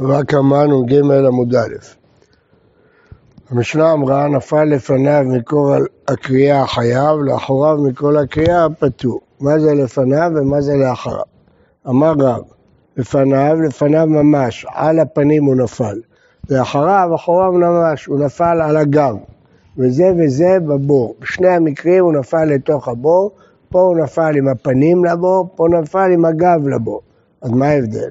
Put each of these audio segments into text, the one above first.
רק אמרנו ג' עמוד א'. המשנה אמרה, נפל לפניו מכל הקריאה החייב, לאחוריו מכל הקריאה הפטור. מה זה לפניו ומה זה לאחריו? אמר רב, לפניו, לפניו ממש, על הפנים הוא נפל. ואחריו, אחוריו ממש, הוא נפל על הגב. וזה וזה בבור. בשני המקרים הוא נפל לתוך הבור, פה הוא נפל עם הפנים לבור, פה נפל עם הגב לבור. אז מה ההבדל?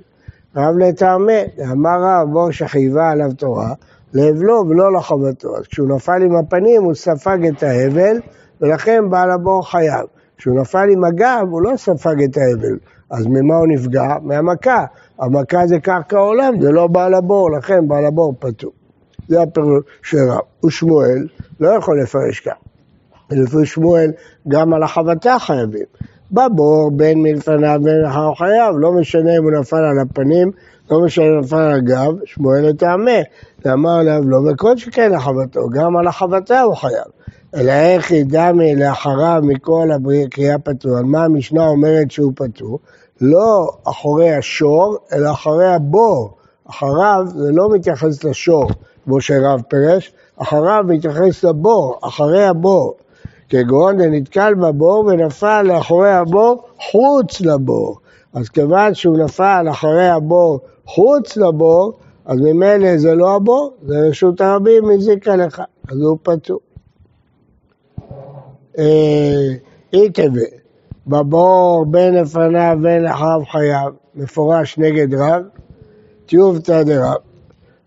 רב לטעמי, אמר רב בור שחייבה עליו תורה, להבלו ולא לחובתו. אז כשהוא נפל עם הפנים הוא ספג את ההבל, ולכן בעל הבור חייב. כשהוא נפל עם הגב הוא לא ספג את ההבל, אז ממה הוא נפגע? מהמכה. המכה זה קרקע עולם, זה לא בעל הבור, לכן בעל הבור פטור. זה הפירוש של רב. ושמואל לא יכול לפרש כך. לפי שמואל גם על החבטה חייבים. בבור בין מלפניו בין לאחר חייו, לא משנה אם הוא נפל על הפנים, לא משנה אם הוא נפל על הגב, שמואל לטעמה. ואמר עליו לא בכל שכן לחבטו, גם על החבטה הוא חייב. אלא איך ידע לאחריו מכל הקריאה פטור, על מה המשנה אומרת שהוא פטור? לא אחורי השור, אלא אחרי הבור. אחריו זה לא מתייחס לשור, כמו שרב פירש, אחריו מתייחס לבור, אחרי הבור. כגון דנתקל בבור ונפל לאחורי הבור חוץ לבור. אז כיוון שהוא נפל אחרי הבור חוץ לבור, אז ממילא זה לא הבור, זה רשות הרבים הזיקה לך, אז הוא. איתבה, אה, בבור בין לפניו בין לאחריו חייב, מפורש נגד רב, טיובתא דרב.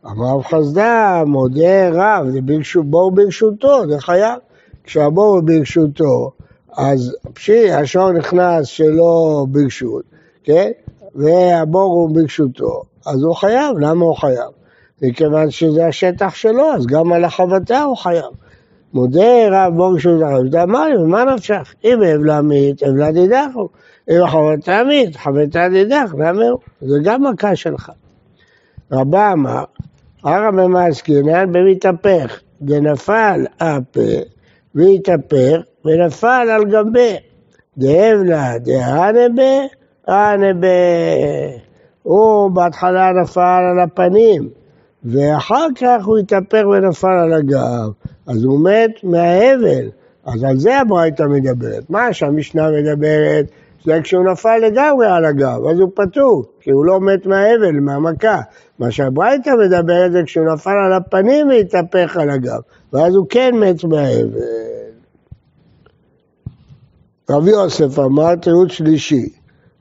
אמר רב חסדה, מודה רב, זה בור ברשותו, זה חייב. כשהבור הוא ברשותו, אז פשי, השור נכנס שלא ברשות, כן? והבור הוא ברשותו, אז הוא חייב, למה הוא חייב? מכיוון שזה השטח שלו, אז גם על החבטה הוא חייב. מודה רב בור ברשות הרב, אמר לי, מה נפשך? אם אבלה מת, אבלה דידחו. אם החבטה מת, חבטה דידח, למה הוא? זה גם מכה שלך. רבה אמר, הרב במעסקינן במתהפך, דנפל הפה והתהפך ונפל על גבי. דאבלה דהנבה, הנבה. הוא בהתחלה נפל על הפנים, ואחר כך הוא התהפך ונפל על הגב. אז הוא מת מההבל. אז על זה הברייתא מדברת. מה שהמשנה מדברת? זה כשהוא נפל לגמרי על הגב, אז הוא פטור, כי הוא לא מת מההבל, מהמכה. מה שהברייתא מדברת זה כשהוא נפל על הפנים והתהפך על הגב, ואז הוא כן מת מההבל. רבי יוסף אמר תירוץ שלישי,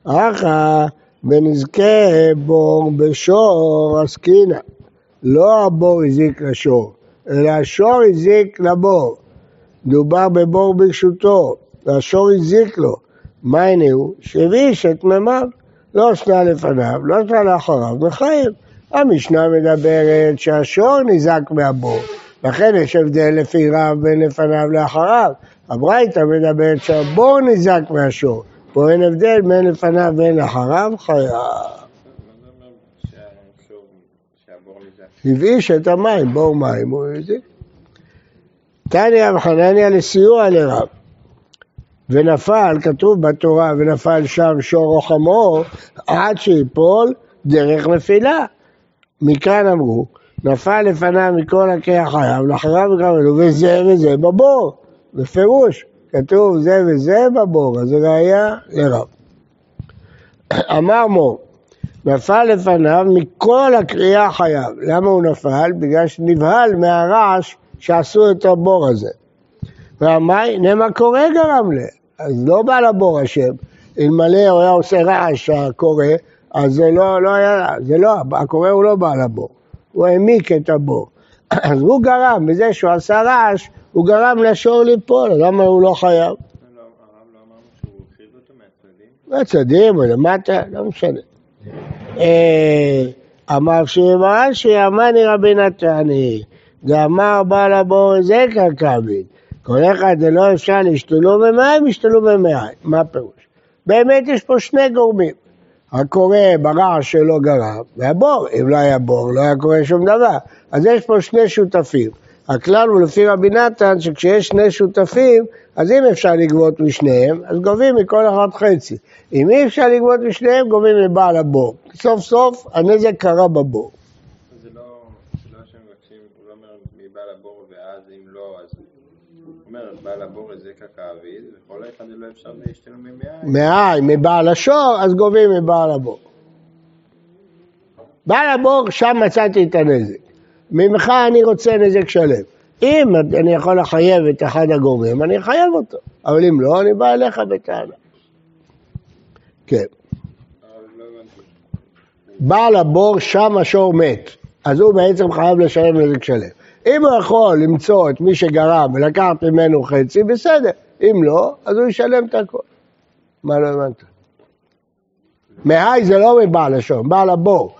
אחא בנזקי בור בשור עסקינא, לא הבור הזיק לשור, אלא השור הזיק לבור. דובר בבור ברשותו, והשור הזיק לו. מה הנה הוא? שהביש את מימיו, לא שנה לפניו, לא שנה לאחריו, מחייב. המשנה מדברת שהשור ניזק מהבור, לכן יש הבדל לפי רב בין לפניו לאחריו. הברייתא מדברת שהבור ניזק מהשור, פה אין הבדל בין לפניו ובין לאחריו, חייב. הבאיש את המים, בור מים, הוא הזיק. תניא וחנניה לסיוע לרב. ונפל, כתוב בתורה, ונפל שם שור או חמור, עד שיפול דרך נפילה. מכאן אמרו, נפל לפניו מכל עקי החייו, לאחריו אלו, וזה וזה בבור, בפירוש, כתוב זה וזה בבור, אז זה ראייה לרב. אמר מור, נפל לפניו מכל הקריאה חייו. למה הוא נפל? בגלל שנבהל מהרעש שעשו את הבור הזה. והמי, נמה קורא גרם ל... אז לא בא לבור השם. אלמלא הוא היה עושה רעש הקורא, אז זה לא, לא היה, זה לא, הקורא הוא לא בא לבור. הוא העמיק את הבור. אז הוא גרם, בזה שהוא עשה רעש, הוא גרם לשור ליפול, למה הוא לא חייב? מהצדים או למטה, לא משנה. אה, אמר שימרן שיאמני רבי נתני, ואמר בעל הבור זה קרקבית. כל אחד זה לא אפשר להשתלו במים, ישתלו במים. מה הפירוש? באמת יש פה שני גורמים. הקורא ברעש שלו גרם, והבור, אם לא היה בור, לא היה קורה שום דבר. אז יש פה שני שותפים. הכלל הוא לפי רבי נתן שכשיש שני שותפים, אז אם אפשר לגבות משניהם, אז גובים מכל אחד חצי. אם אי אפשר לגבות משניהם, גובים מבעל הבור. סוף סוף הנזק קרה בבור. הוא לא אומר מבעל הבור ואז אם לא, אז הוא אומר, בעל הבור הזיק הכעביד, וכל אחד לא אפשר להשתלם ממאי. מבעל השור, אז גובים מבעל הבור. בעל הבור, שם מצאתי את הנזק. ממך אני רוצה נזק שלם. אם אני יכול לחייב את אחד הגורמים, אני אחייב אותו. אבל אם לא, אני בא אליך בטענה. כן. לא בעל הבור, שם השור מת. אז הוא בעצם חייב לשלם נזק שלם. אם הוא יכול למצוא את מי שגרם ולקחת ממנו חצי, בסדר. אם לא, אז הוא ישלם את הכל. מה לא הבנת? מהי זה לא מבעל השור, מבעל הבור.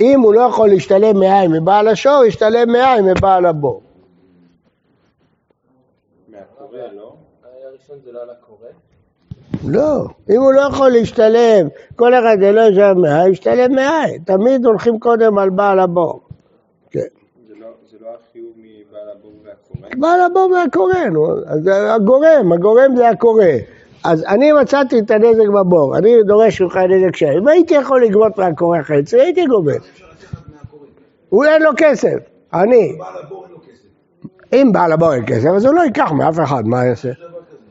אם הוא לא יכול להשתלם מאין מבעל השור, ישתלם מאין מבעל הבור. מהקורא, לא? הראשון זה לא על הקורא? לא, אם הוא לא יכול להשתלם, כל אחד זה לא ישלם מאין, ישתלם מאין. תמיד הולכים קודם על בעל הבור. כן. זה לא, לא החיוב מבעל הבור והקורא? בעל הבור והקורא, נו. אז הגורם, הגורם זה הקורא. אז אני מצאתי את הנזק בבור, אני דורש ממך נזק שלם. אם הייתי יכול לגבות מהקורא חצי, הייתי גובה. הוא אין לו כסף, אני. אם בעל הבור אין כסף, אז הוא לא ייקח מאף אחד, מה יעשה?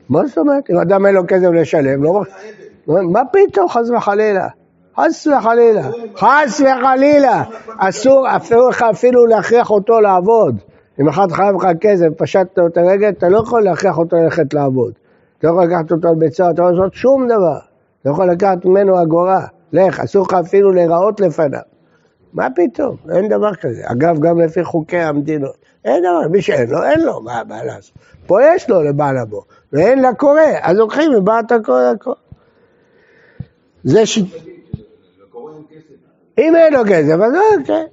מה זאת אומרת? אם אדם אין לו כסף לשלם, לא... מה פתאום, חס וחלילה? חס וחלילה, חס וחלילה, אסור, לך אפילו להכריח אותו לעבוד. אם אחד חייב לך כסף, פשטת לו את הרגל, אתה לא יכול להכריח אותו ללכת לעבוד. אתה לא יכול לקחת אותו על ביצה, אתה לא יכול לעשות שום דבר. אתה לא יכול לקחת ממנו אגורה. לך, אסור לך אפילו להיראות לפניו. מה פתאום? אין דבר כזה. אגב, גם לפי חוקי המדינות. אין דבר, מי שאין לו, אין לו, מה הבעיה לעשות? פה יש לו לבעל הבור, ואין לקורא, אז לוקחים מבעלת הכל הכל. זה ש... אם אין לו כסף, אז לא, כן.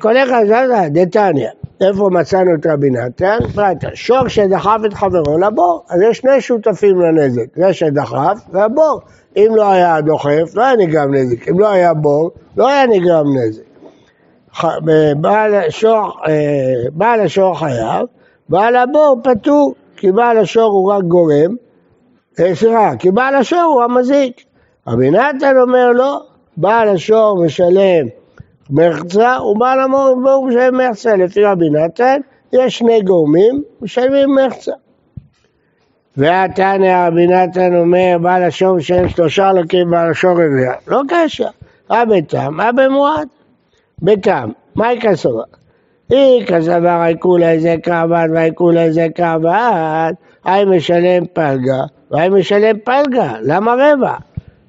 כל אחד, דתניא. איפה מצאנו את רבי נתן? פרטה, שור שדחף את חברו לבור, אז יש שני שותפים לנזק, זה שדחף והבור. אם לא היה דוחף, לא היה נגרם נזק, אם לא היה בור, לא היה נגרם נזק. בעל השור, אה, בעל השור חייב, בעל הבור פטור, כי בעל השור הוא רק גורם, אה, סליחה, כי בעל השור הוא המזיק. רבי נתן אומר לא, בעל השור משלם מחצה ובעל המור משלם מחצה. לפי רבי נתן יש שני גורמים, משלמים מחצה. והתנא רבי נתן אומר בעל השור משלם שלושה לוקים בעל השור רביעה. לא קשה. מה בתם? מה במועד? בתם. מהי כסובה? אי כסבר כולה איזה קרבן כולה איזה קרבן, היי משלם פלגה והי משלם פלגה, למה רבע?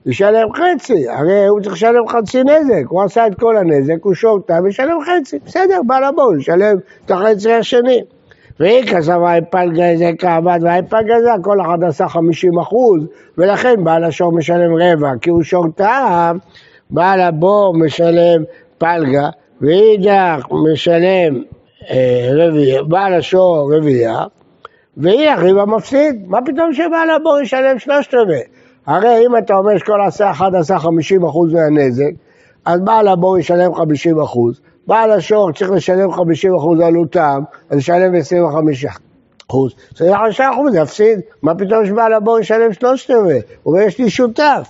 ישלם חצי, הרי הוא צריך לשלם חצי נזק, הוא עשה את כל הנזק, הוא שור תם, ישלם חצי, בסדר, בעל הבוא, ישלם את החצי השני. והיא כסבה איזה קרבן והי פלגה זה, כל אחד עשה חמישים אחוז, ולכן בעל השור משלם רבע, כי הוא שור תם, בעל הבור משלם פלגה, ואידך משלם אה, רביעי, בעל השור רביעייה, והיא אחיו המפסיד, מה פתאום שבעל הבור ישלם שלושת רבעי? הרי אם אתה אומר שכל עשה אחד עשה חמישים אחוז מהנזק, אז בעל הבור ישלם חמישים אחוז, בעל השור צריך לשלם חמישים אחוז עלותם, אז ישלם עשרים וחמישה אחוז, עשרים וחמישה אחוז יפסיד, מה פתאום שבעל הבור ישלם שלושת רבעי? הוא אומר יש לי שותף.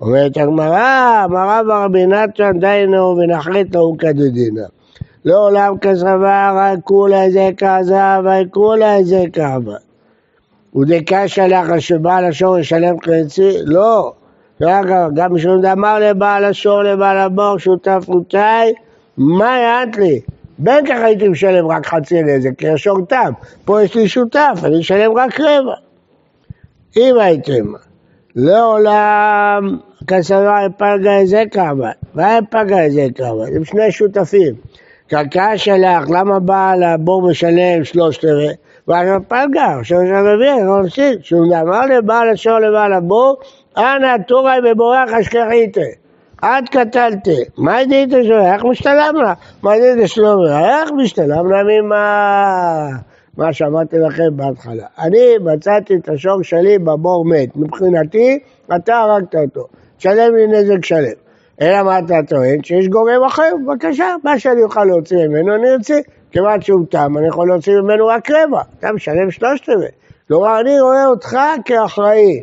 אומרת הגמרא, אמרה ברבי נתן דיינו ונחליט לו כדדינה. לעולם כסבר, כולה זה כזב, כולה זה כעבד. ודקשה לך שבעל השור ישלם חצי? לא. גם משום דאמר לבעל השור לבעל הבור שותף רותי, מה יעט לי? בין כך הייתי משלם רק חצי נזק, כי השור תם. פה יש לי שותף, אני אשלם רק רבע. אם הייתם לעולם כסבה פגה איזה כמה, והיה פגה איזה כמה, הם שני שותפים. קרקע שלך, למה בעל הבור משלם שלושת רבעי? ואני פלגה, יש רביעי, לא עושים. שהוא אמר לבעל השור לבעל הבור, אנא תורי בבורח אשכחיתה. את קטלתי, מה דית שלו? איך משתלם לה? מה דית שלו? איך משתלם לה ממה? מה שאמרתי לכם בהתחלה. אני מצאתי את השור שלי בבור מת. מבחינתי, אתה הרגת אותו. תשלם לי נזק שלם. אלא מה אתה טוען? שיש גורם אחר, בבקשה, מה שאני אוכל להוציא ממנו אני אוציא. כיוון שהוא תם, אני יכול להוציא ממנו רק רבע. אתה משלם שלושת רבעי. כלומר, אני רואה אותך כאחראי.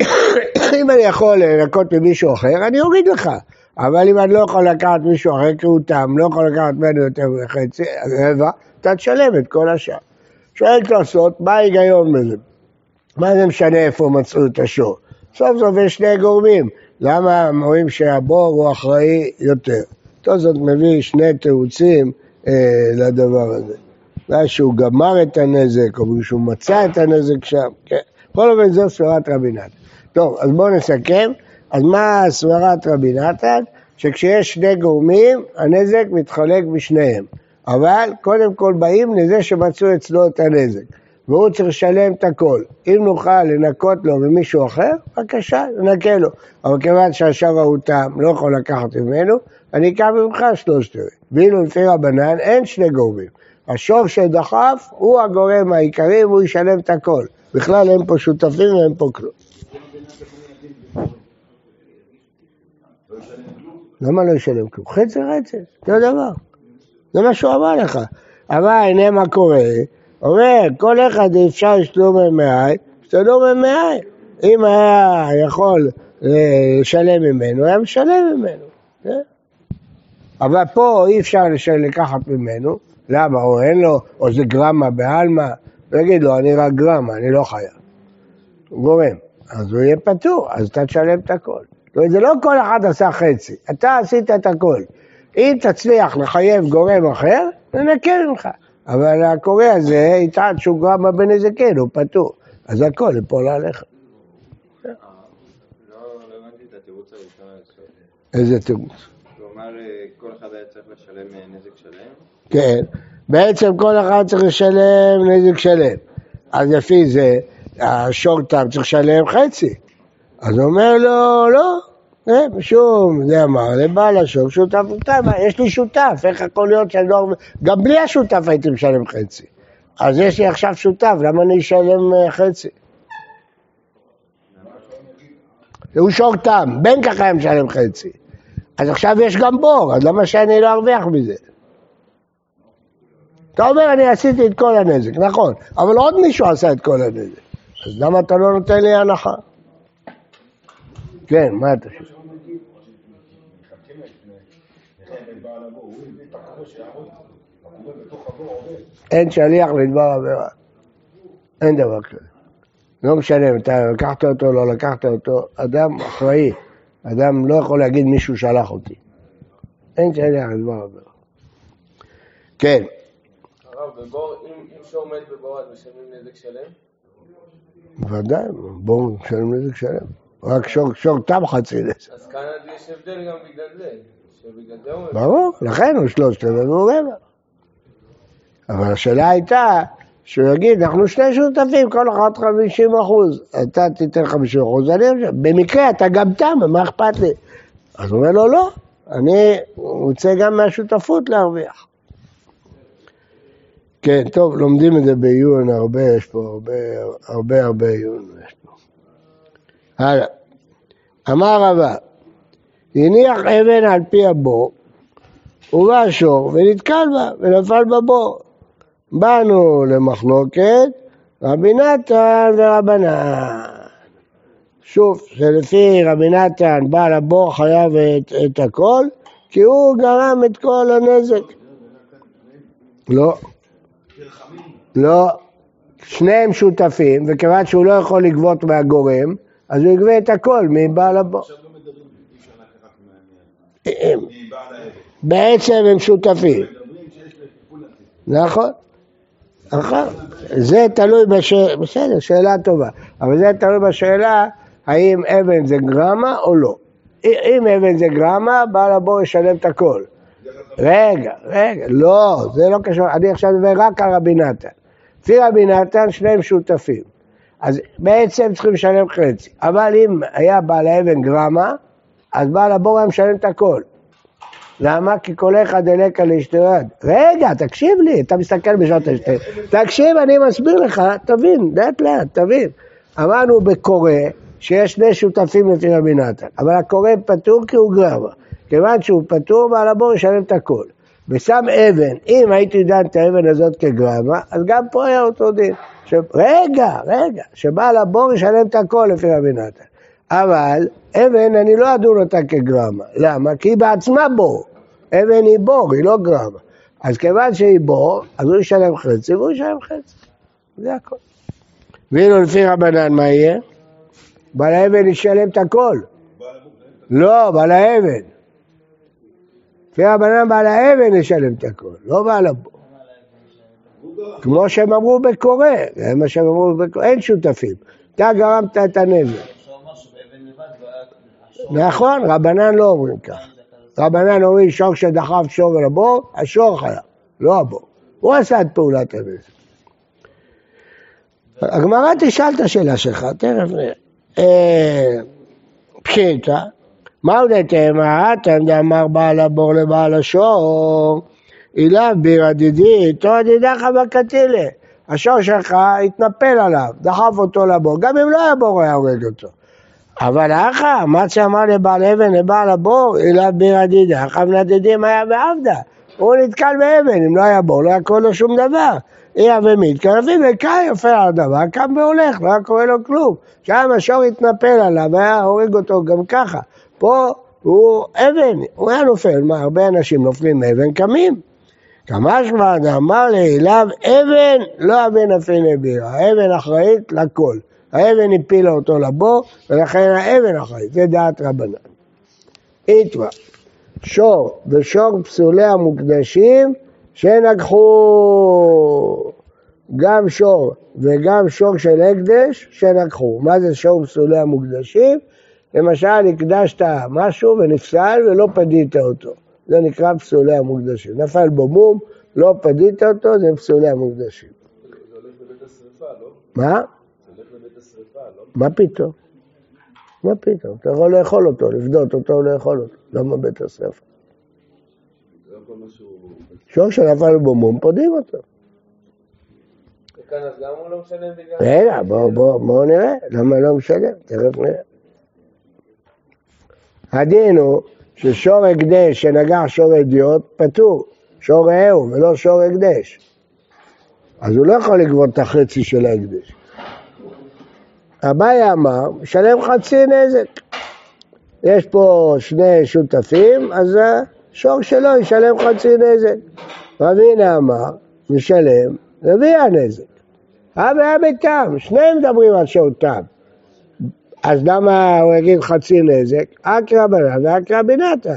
אם אני יכול לנקות ממישהו אחר, אני אוריד לך. אבל אם אני לא יכול לקחת מישהו אחר כי הוא תם, לא יכול לקחת ממנו יותר מחצי, רבע, אתה תשלם את כל השאר. שואל תוספות, מה ההיגיון בזה? מה זה משנה איפה מצאו את השור? סוף סוף יש שני גורמים, למה אומרים שהבור הוא אחראי יותר? תוספות מביא שני תירוצים אה, לדבר הזה. אולי שהוא גמר את הנזק, או שהוא מצא את הנזק שם, כן. בכל אופן זו סברת רבי נתן. טוב, אז בואו נסכם. אז מה סברת רבי נתן? שכשיש שני גורמים, הנזק מתחלק בשניהם. אבל קודם כל באים לזה שמצאו אצלו את הנזק. והוא צריך לשלם את הכל. אם נוכל לנקות לו ממישהו אחר, בבקשה, ננקה לו. אבל כיוון שהשאר הוא טעם, לא יכול לקחת ממנו, אני אקח ממך שלושת רבעי. ואילו לפי רבנן אין שני גורמים. השור שדחף הוא הגורם העיקרי והוא ישלם את הכל. בכלל אין פה שותפים ואין פה כלום. למה לא ישלם כלום? חצי רצף, אותו דבר. זה מה שהוא אמר לך. אבל הנה מה קורה, אומר, כל אחד אפשר לשלום ממאי, שתדעו ממאי. אם היה יכול אה, לשלם ממנו, היה משלם ממנו. כן? אבל פה אי אפשר לקחת ממנו, למה? או אין לו, או זה גרמה בעלמא, ויגיד לו, אני רק גרמה, אני לא חייב. הוא גורם. אז הוא יהיה פטור, אז אתה תשלם את הכל. זאת אומרת, זה לא כל אחד עשה חצי, אתה עשית את הכל. אם תצליח לחייב גורם אחר, זה נקל ממך. אבל הקורא הזה יטען שהוא גרמה בנזקן, הוא פטור. אז הכל יפול עליך. איזה תירוץ? כלומר, כל אחד היה צריך לשלם נזק שלם? כן, בעצם כל אחד צריך לשלם נזק שלם. אז לפי זה, השור תם צריך לשלם חצי. אז הוא אומר לו, לא, אה, שום, זה אמר לבעל השור, שותף תם, יש לי שותף, איך יכול להיות שאני לא... גם בלי השותף הייתי משלם חצי. אז יש לי עכשיו שותף, למה אני אשלם אה, חצי? הוא שור תם, בין ככה היה משלם חצי. אז עכשיו יש גם בור, אז למה שאני לא ארוויח מזה? אתה אומר, אני עשיתי את כל הנזק, נכון, אבל עוד מישהו עשה את כל הנזק. אז למה אתה לא נותן לי הנחה? כן, מה אתה חושב? אין שליח לדבר עבירה. אין דבר כזה. לא משנה אם אתה לקחת אותו או לא לקחת אותו, אדם אחראי. אדם לא יכול להגיד מישהו שלח אותי. אין שליח לדבר עבירה. כן. הרב, בבור, אם שור מת בבור אז משלמים נזק שלם? בוודאי, בור משלם נזק שלם. רק שור תם חצי נזק. אז כאן יש הבדל גם בגלל זה. ברור, לכן הוא שלושת רבעי והוא רבע. אבל השאלה הייתה שהוא יגיד, אנחנו שני שותפים, כל אחד 50 אחוז, אתה תיתן 50 אחוז, אני במקרה אתה גם תם, מה אכפת לי? אז הוא אומר לו, לא, אני רוצה גם מהשותפות להרוויח. כן, טוב, לומדים את זה בעיון הרבה, יש פה הרבה הרבה הרבה עיון. הלאה. אמר רבא, הניח אבן על פי הבור, ובא השור ונתקל בה ונפל בבור. באנו למחלוקת, רבי נתן ורבנן. שוב, שלפי רבי נתן בעל הבור חייב את, את הכל, כי הוא גרם את כל הנזק. לא. לא. שניהם שותפים, וכיוון שהוא לא יכול לגבות מהגורם, אז הוא יגבה את הכל מבעל הבור. בעצם הם שותפים. נכון. נכון. זה תלוי בשאלה, בסדר, שאלה טובה. אבל זה תלוי בשאלה האם אבן זה גרמה או לא. אם אבן זה גרמה, בעל הבור ישלם את הכל. רגע, רגע, לא, זה לא קשור, אני עכשיו מדבר רק על רבי נתן. לפי רבי נתן שניהם שותפים. אז בעצם צריכים לשלם חצי. אבל אם היה בעל האבן גרמה, אז בעל הבור היה משלם את הכל. למה? כי כל אחד אלקה לאשתרד. רגע, תקשיב לי, אתה מסתכל בשעות השתי. תקשיב, אני מסביר לך, תבין, לאט לאט, תבין. אמרנו בקורא שיש שני שותפים לפי רבי נתן, אבל הקורא פטור כי הוא גרמה. כיוון שהוא פטור, בעל הבור ישלם את הכל. ושם אבן, אם הייתי דן את האבן הזאת כגרמה, אז גם פה היה אותו דין. ש... רגע, רגע, שבעל הבור ישלם את הכל לפי רבי נתן. אבל אבן, אני לא אדון אותה כגרמה. למה? כי היא בעצמה בור. אבן היא בור, היא לא גרמה. אז כיוון שהיא בור, אז הוא ישלם חצי והוא ישלם חצי. זה הכל. ואילו לפי רבנן מה יהיה? בעל האבן ישלם את הכל. לא, בעל האבן. לפי רבנן בעל האבן ישלם את הכל, לא בעל הבור. כמו שהם אמרו בקורא, זה מה שהם אמרו בקורא, אין שותפים. אתה גרמת את הנזק. נכון, רבנן לא אומרים כך. רבנן אומרים שור שדחף שור אל הבור, השור חייב, לא הבור. הוא עשה את פעולת הנזק. הגמרא תשאל את השאלה שלך, תכף נראה. אה, פשיטא, מהו דתמא, אתם דאמר בעל הבור לבעל השור, אילב בירא דידי, תורא דידך בקטילה. השור שלך התנפל עליו, דחף אותו לבור, גם אם לא היה בור היה הורג אותו. אבל אחא, מה שאמר לבעל אבן לבעל הבור, אילב בירא דידך, המנדדים היה בעבדה. הוא נתקל באבן, אם לא היה בור, לא היה קורה לו שום דבר. אי אבמית, כרבים וקאי יופי על הדבר, קם והולך, לא היה קורה לו כלום. שם השור התנפל עליו, היה הורג אותו גם ככה. פה הוא אבן, הוא היה נופל, מה, הרבה אנשים נופלים מאבן, קמים. כמשמע דאמר לאליו אבן לא אבן אפילו בירה, האבן אחראית לכל. האבן הפילה אותו לבור, ולכן האבן אחראית, זה דעת רבנן. איתווה, שור ושור פסולי המוקדשים שנגחו גם שור וגם שור של הקדש שנגחו. מה זה שור פסולי המוקדשים? למשל, הקדשת משהו ונפסל ולא פדית אותו. זה נקרא פסולי המוקדשים. נפל בו מום, לא פדית אותו, זה פסולי המוקדשים. זה הולך לבית השרפה, לא? מה? זה הולך לבית השרפה, לא? מה פתאום? מה פתאום? אתה יכול לאכול אותו, לפדות אותו ולאכול אותו. למה בית השרפה? לא. שור שנפל בו מום, פודים אותו. וכאן אז גם הוא לא משלם בגלל... רגע, בואו בוא, בוא נראה, למה לא משלם? תכף נראה. הדין הוא ששור הקדש שנגח שור אדיוט פטור, שור רעהו ולא שור הקדש. אז הוא לא יכול לגבות את החצי של ההקדש. אביי אמר, משלם חצי נזק. יש פה שני שותפים, אז השור שלו ישלם חצי נזק. רבינה אמר, משלם רביע הנזק. הא ואה בתם, שניהם מדברים על שור תם. אז למה הוא יגיד חצי נזק? אקרא בנן ואקרא בנתן.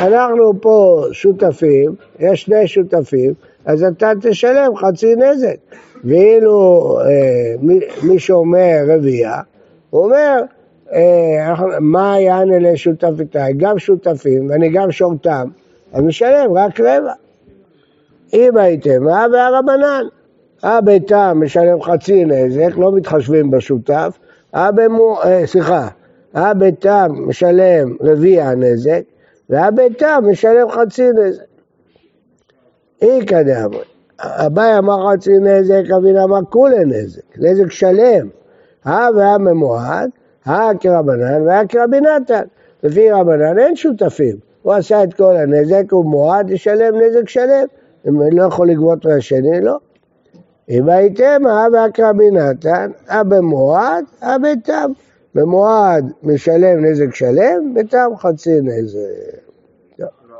אנחנו פה שותפים, יש שני שותפים, אז אתה תשלם חצי נזק. ואילו אה, מי, שאומר רביע, הוא אומר, אה, מה יענה לשותף איתי? גם שותפים ואני גם שורתם, אז משלם רק רבע. אם הייתם, אה והרבנן. אה ביתם משלם חצי נזק, לא מתחשבים בשותף, סליחה, אה ביתם משלם רביע נזק, ואה ביתם משלם חצי נזק. איכא דאמרי, אביי אמר חצי נזק, אבין אמר כולי נזק, נזק שלם. אה ואה ממועד, אה כרבנן ואה כרבינתן. לפי רבנן אין שותפים, הוא עשה את כל הנזק, הוא מועד לשלם נזק שלם. אם אני לא יכול לגבות מהשני, לא. אם הייתם, אה ואקרבי נתן, אה במועד, אה בתם. במועד משלם נזק שלם, בתם חצי נזק. לא, לא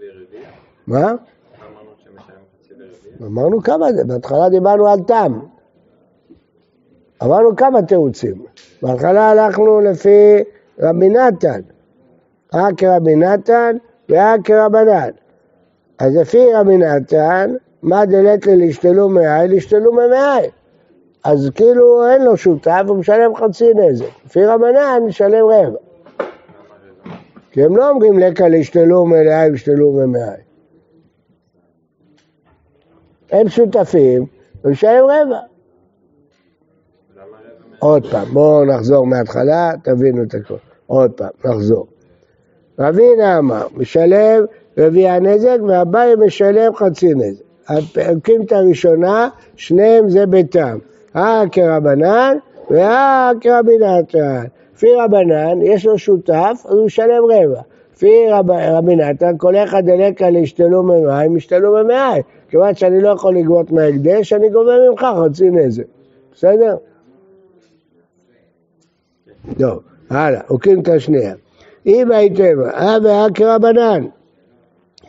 ורביע? מה? לא אמרנו כמה בהתחלה דיברנו על תם. אמרנו כמה תירוצים. בהתחלה הלכנו לפי רבי נתן. אה כרבי נתן ואה כרבנן. אז לפי רבי נתן, מה דלת לי לשתלו מאי? לשתלו ממאי. אז כאילו אין לו שותף, הוא משלם חצי נזק. לפי רבנן, משלם רבע. כי הם לא אומרים לקה לשתלו מלאי ושתלו ממאי. הם שותפים, ומשלם רבע. עוד פעם, בואו נחזור מההתחלה, תבינו את הכל. עוד פעם, נחזור. רבינה אמר, משלם רביע נזק ואביי משלם חצי נזק. הפרקים הראשונה, שניהם זה ביתם. אה כרבנן ואה כרבי נתן. לפי רבנן, יש לו שותף, אז הוא משלם רבע. לפי רב, רבי נתן, כל אחד דלקה להשתלו ממים, השתלו ממאי. כיוון שאני לא יכול לגבות מההקדש, אני גובה ממך חצי נזק. בסדר? טוב, הלאה, עוקים את השנייה. אם הייתם, אה ואה כרבנן,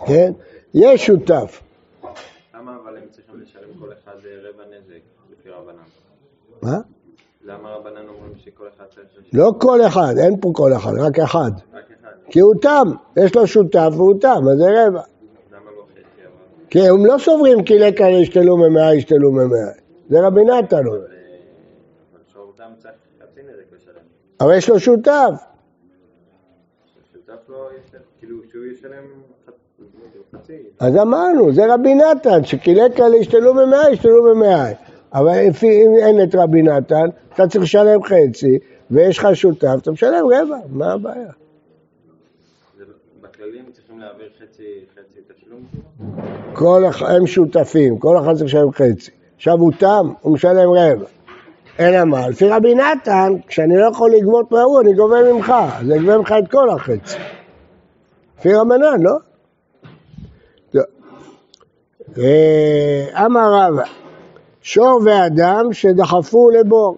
כן? יש שותף. למה אבל הם צריכים לשלם כל אחד אה, רבע מה? למה רבנן אומרים שכל אחד צריך... לא כל אחד, אין פה כל אחד, רק אחד. רק אחד. כי הוא תם, יש לו שותף והוא תם, אז זה רבע. לא? כי הם לא סוברים כי לקה ישתלו ממאה ישתלו ממאה. זה רבי נתן אומר. אבל לשלם. אבל יש לו שותף. להם- כאילו. אז אמרנו, זה רבי נתן, שקילק על ישתלו במאה, ישתלו במאה. אבל לפי, אם אין את רבי נתן, אתה צריך לשלם חצי, ויש לך שותף, אתה משלם רבע, מה הבעיה? זה- בכללים צריכים להעביר חצי חצי תשלום? כל אחד, הם שותפים, כל אחד צריך לשלם חצי. עכשיו הוא תם, הוא משלם רבע. אלא מה? לפי רבי נתן, כשאני לא יכול לגבות מההוא, אני גובה ממך, אז אני גובה ממך את כל החצי. לפי רבנן, לא? לא. אה, אמר רבא, שור ואדם שדחפו לבור.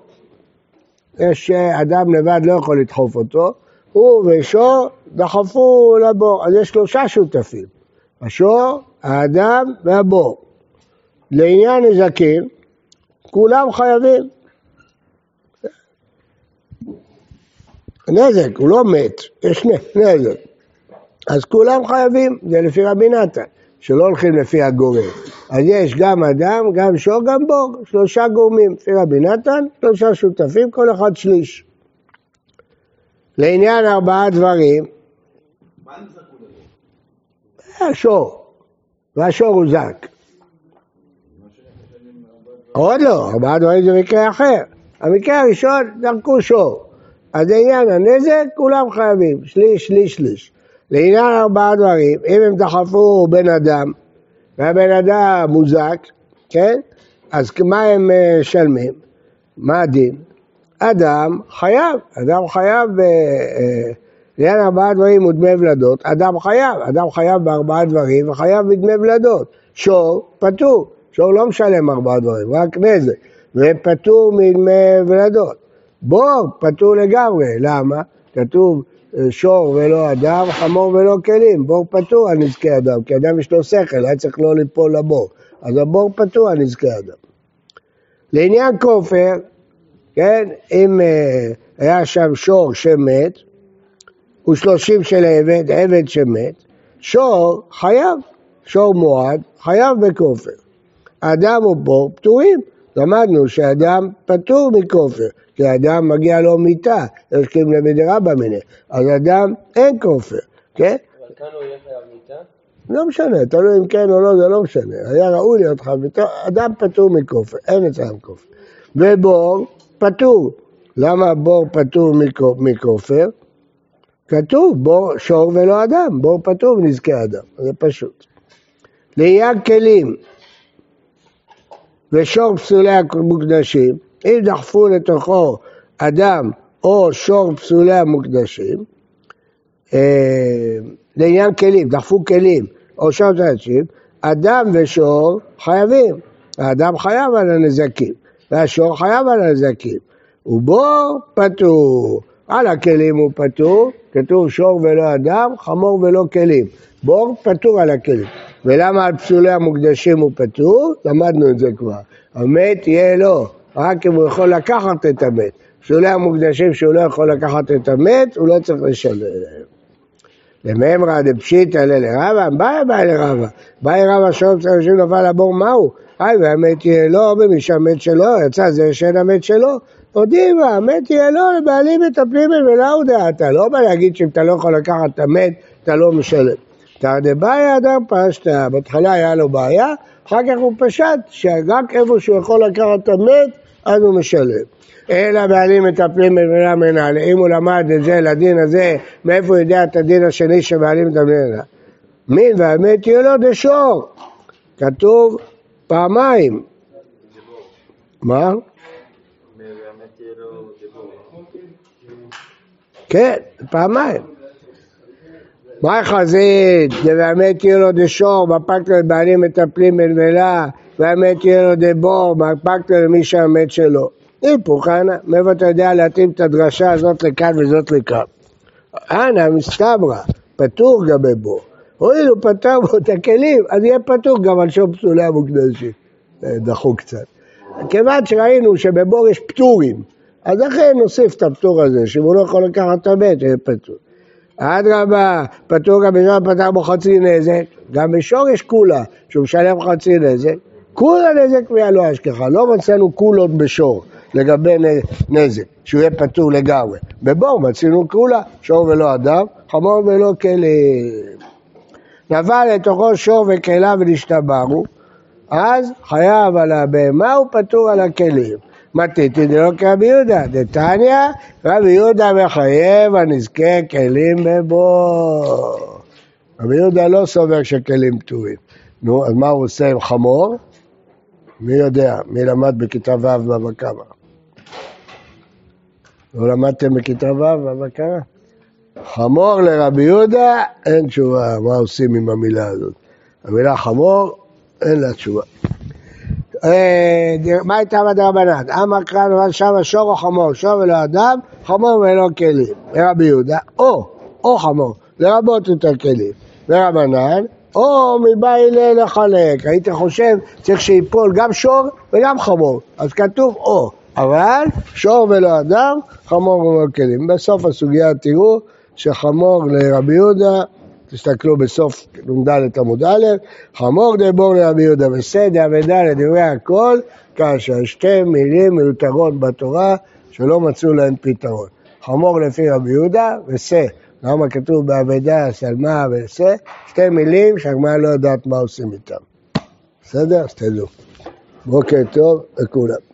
יש אה, אדם לבד לא יכול לדחוף אותו, הוא ושור דחפו לבור, אז יש שלושה שותפים, השור, האדם והבור. לעניין נזקים, כולם חייבים. נזק, הוא לא מת, יש נזק. אז כולם חייבים, זה לפי רבי נתן, שלא הולכים לפי הגורם. אז יש גם אדם, גם שור, גם בור, שלושה גורמים. לפי רבי נתן, שלושה שותפים, כל אחד שליש. לעניין ארבעה דברים, השור, והשור הוא זק. עוד לא, ארבעה דברים זה מקרה אחר. המקרה הראשון, זרקו שור. אז לעניין הנזק, כולם חייבים, שליש, שליש, שליש. לעניין ארבעה דברים, אם הם דחפו בן אדם, והבן אדם מוזק, כן? אז מה הם אה, משלמים? מה הדין? אדם חייב, אדם חייב, ב- אה, לעניין ארבעה דברים ודמי ולדות, אדם חייב, אדם חייב בארבעה דברים וחייב בדמי ולדות. שור, פטור, שור לא משלם ארבעה דברים, רק נזק, ופטור מדמי ולדות. בור, פטור לגמרי, למה? כתוב אה, שור ולא אדם, חמור ולא כלים, בור פטור על נזקי אדם, כי אדם יש לו שכל, היה צריך לא ליפול לבור, אז הבור פטור על נזקי אדם. לעניין כופר, כן, אם אה, היה שם שור שמת, ושלושים של עבד, עבד שמת, שור חייב, שור מועד, חייב בכופר. אדם ובור פטורים. למדנו שאדם פטור מכופר, כי אדם מגיע לו מיתה, כאילו למדרבא מיניה, אז אדם אין כופר, כן? אבל כאן הוא יהיה חייב מיתה? לא משנה, תלוי אם כן או לא, זה לא משנה. היה ראוי להיות חייב מיתה, אדם פטור מכופר, אין אצלם כופר. ובור פטור. למה בור פטור מכו- מכופר? כתוב בור שור ולא אדם, בור פטור מנזקי אדם, זה פשוט. לעניין כלים ושור פסולי המוקדשים, אם דחפו לתוכו אדם או שור פסולי המוקדשים, אה, לעניין כלים, דחפו כלים או שור פסולי אדם ושור חייבים, האדם חייב על הנזקים והשור חייב על הנזקים, ובור פטור, על הכלים הוא פטור, כתוב שור ולא אדם, חמור ולא כלים, בור פטור על הכלים. ולמה על פסולי המוקדשים הוא פטור? למדנו את זה כבר. המת יהיה לו, רק אם הוא יכול לקחת את המת. פסולי המוקדשים שהוא לא יכול לקחת את המת, הוא לא צריך לשלם להם. לממרא דפשיטא לרבא, באי באי לרבא, באי רבא שום צריך אנשים נפל לבור מהו? היי והמת יהיה לו במי שהמת שלו, יצא זה שאין המת שלו. הודיעו, המת יהיה לו, לבעלים מטפלים ולאו דעתה. לא בא להגיד שאם אתה לא יכול לקחת את המת, אתה לא משלם. תרדבאי אדם פשטה, בהתחלה היה לו בעיה, אחר כך הוא פשט שרק איפה שהוא יכול לקחת את המת, אז הוא משלם. אלא בעלים מטפלים בבריאה מנהלה. אם הוא למד את זה לדין הזה, מאיפה הוא יודע את הדין השני שבעלים מטפלים בבריאה? מין והמת יהיה לו דשור. כתוב פעמיים. מה? כן, פעמיים. מה חזית, לו דשור, בפקת לבעלים מטפלים בנבלה, לו דבור, בפקת למי שהמת שלו. היפוך חנה, מאיפה אתה יודע להתאים את הדרשה הזאת לכאן וזאת לכאן? אנא מסתברא, פטור גבי בור. הואיל הוא פתר בו את הכלים, אז יהיה פטור גם על שום פסולי המוקדשים. אה, דחו קצת. כיוון שראינו שבבור יש פטורים, אז לכן נוסיף את הפטור הזה, שאם הוא לא יכול לקחת את המת, יהיה פטור. אדרבה, פטור גם בשור פתח בו חצי נזק, גם בשור יש כולה, שהוא משלם חצי נזק, כולה נזק לא אשכחה, לא מצאנו כולות בשור לגבי נזק, שהוא יהיה פטור לגמרי. בבור מצאנו כולה, שור ולא אדם, חמור ולא כלי. נפל לתוכו שור וכלה ונשתברו, אז חייב על הבהמה ופטור על הכלים. מתיתי דלא כרבי יהודה, דתניא, רבי יהודה מחייב הנזקי כלים בבור. רבי יהודה לא סובר שכלים פטורים. נו, אז מה הוא עושה עם חמור? מי יודע? מי למד בכיתה ו' בבא קמא? לא למדתם בכיתה ו' בבא קמא? חמור לרבי יהודה, אין תשובה, מה עושים עם המילה הזאת? המילה חמור, אין לה תשובה. אה, מה הייתה בדרבנן? אמר קרן אבל שם שור או חמור, שור ולא אדם, חמור ולא כלים. לרבי יהודה, או, או חמור, לרבות יותר כלים. ורבנן, או מבעילי לחלק. הייתי חושב, צריך שיפול גם שור וגם חמור. אז כתוב או, אבל שור ולא אדם, חמור ולא כלים. בסוף הסוגיה תראו שחמור לרבי יהודה תסתכלו בסוף נ"ד עמוד א', חמור דבור לרבי יהודה וסדר וד' לדברי הכל, כאשר שתי מילים מיותרות בתורה שלא מצאו להן פתרון. חמור לפי רבי יהודה ושה, למה כתוב באבדה, שלמה ושה, שתי מילים שהגמרא לא יודעת מה עושים איתן. בסדר? אז תדעו. בוקר טוב לכולם.